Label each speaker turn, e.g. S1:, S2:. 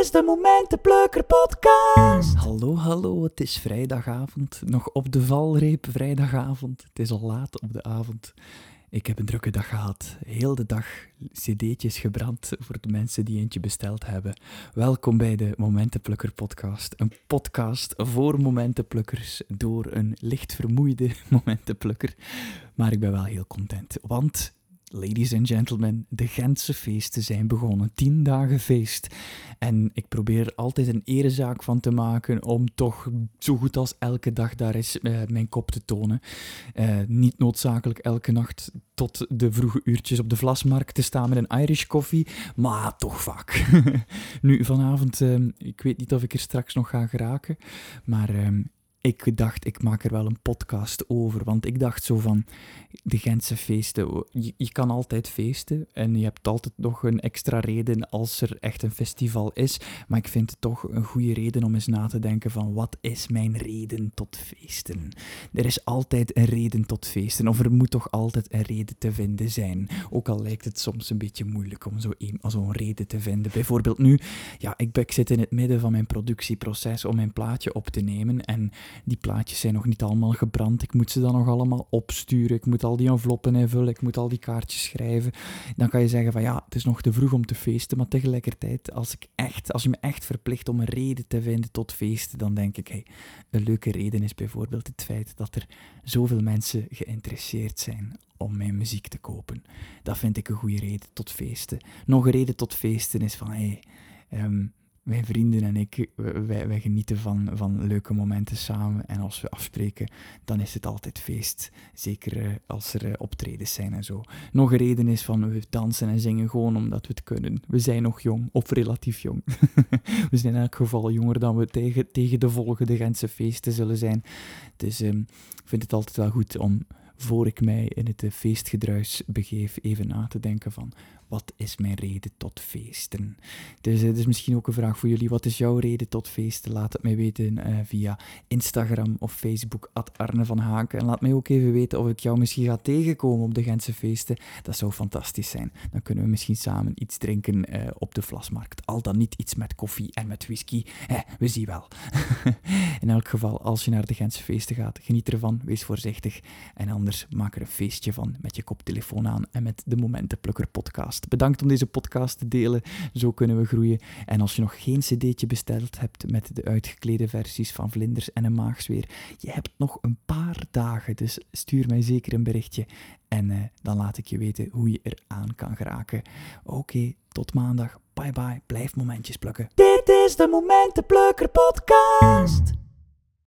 S1: is de Momentenplukker podcast.
S2: Hallo, hallo, het is vrijdagavond. Nog op de valreep vrijdagavond. Het is al laat op de avond. Ik heb een drukke dag gehad. Heel de dag cd'tjes gebrand voor de mensen die eentje besteld hebben. Welkom bij de Momentenplukker podcast. Een podcast voor momentenplukkers door een licht vermoeide momentenplukker. Maar ik ben wel heel content, want Ladies and gentlemen, de Gentse feesten zijn begonnen. Tien dagen feest. En ik probeer er altijd een erezaak van te maken om toch zo goed als elke dag daar eens uh, mijn kop te tonen. Uh, niet noodzakelijk elke nacht tot de vroege uurtjes op de vlasmarkt te staan met een Irish coffee, maar toch vaak. nu, vanavond, uh, ik weet niet of ik er straks nog ga geraken, maar ehm, ik dacht, ik maak er wel een podcast over. Want ik dacht zo van, de Gentse feesten, je, je, kan altijd feesten en je hebt altijd nog een extra reden als er echt een festival is. Maar ik vind het toch een goede reden om eens na te denken van, wat is mijn reden tot feesten? Er is altijd een reden tot feesten, of er moet toch altijd een reden te vinden zijn. Ook al lijkt het soms een beetje moeilijk om zo'n zo reden te vinden. Bijvoorbeeld nu, ja, ik, ik zit in het midden van mijn productieproces om mijn plaatje op te nemen en die plaatjes zijn nog niet allemaal gebrand. Ik moet ze dan nog allemaal opsturen. Ik moet al die enveloppen invullen. Ik moet al die kaartjes schrijven. Dan kan je zeggen van ja, het is nog te vroeg om te feesten. Maar tegelijkertijd, als, ik echt, als je me echt verplicht om een reden te vinden tot feesten, dan denk ik, hey, een leuke reden is bijvoorbeeld het feit dat er zoveel mensen geïnteresseerd zijn om mijn muziek te kopen. Dat vind ik een goede reden tot feesten. Nog een reden tot feesten is van hey, um, mijn vrienden en ik, wij, wij, genieten van, van leuke momenten samen. En als we afspreken, dan is het altijd feest. Zeker uh, als er uh, optredens zijn en zo. Nog een reden is van we dansen en zingen gewoon omdat we het kunnen. We zijn nog jong, of relatief jong. we zijn in elk geval jonger dan we tegen, tegen de volgende Gentse feesten zullen zijn. Dus um, ik vind het altijd wel goed om voor ik mij in het uh, feestgedruis begeef, even na te denken van wat is mijn reden tot feesten? Dus het is misschien ook een vraag voor jullie. Wat is jouw reden tot feesten? Laat het mij weten uh, via Instagram of Facebook, at Arne van Haken. En laat mij ook even weten of ik jou misschien ga tegenkomen op de Gentse feesten. Dat zou fantastisch zijn. Dan kunnen we misschien samen iets drinken op de Vlasmarkt. Al dan niet iets met koffie en met whisky. Eh, we zien wel. In elk geval, als je naar de Gentse feesten gaat, geniet ervan, wees voorzichtig. En anders maak er een feestje van met je koptelefoon aan en met de Momentenplukker podcast. Bedankt om deze podcast te delen. Zo kunnen we groeien. En als je nog geen cd'tje besteld hebt met de uitgeklede versies van Vlinders en een Maagzweer, je hebt nog een paar dagen. Dus stuur mij zeker een berichtje. En uh, dan laat ik je weten hoe je eraan kan geraken. Oké, tot maandag. Bye bye. Blijf momentjes plukken.
S1: Dit is de Momentenplukker podcast.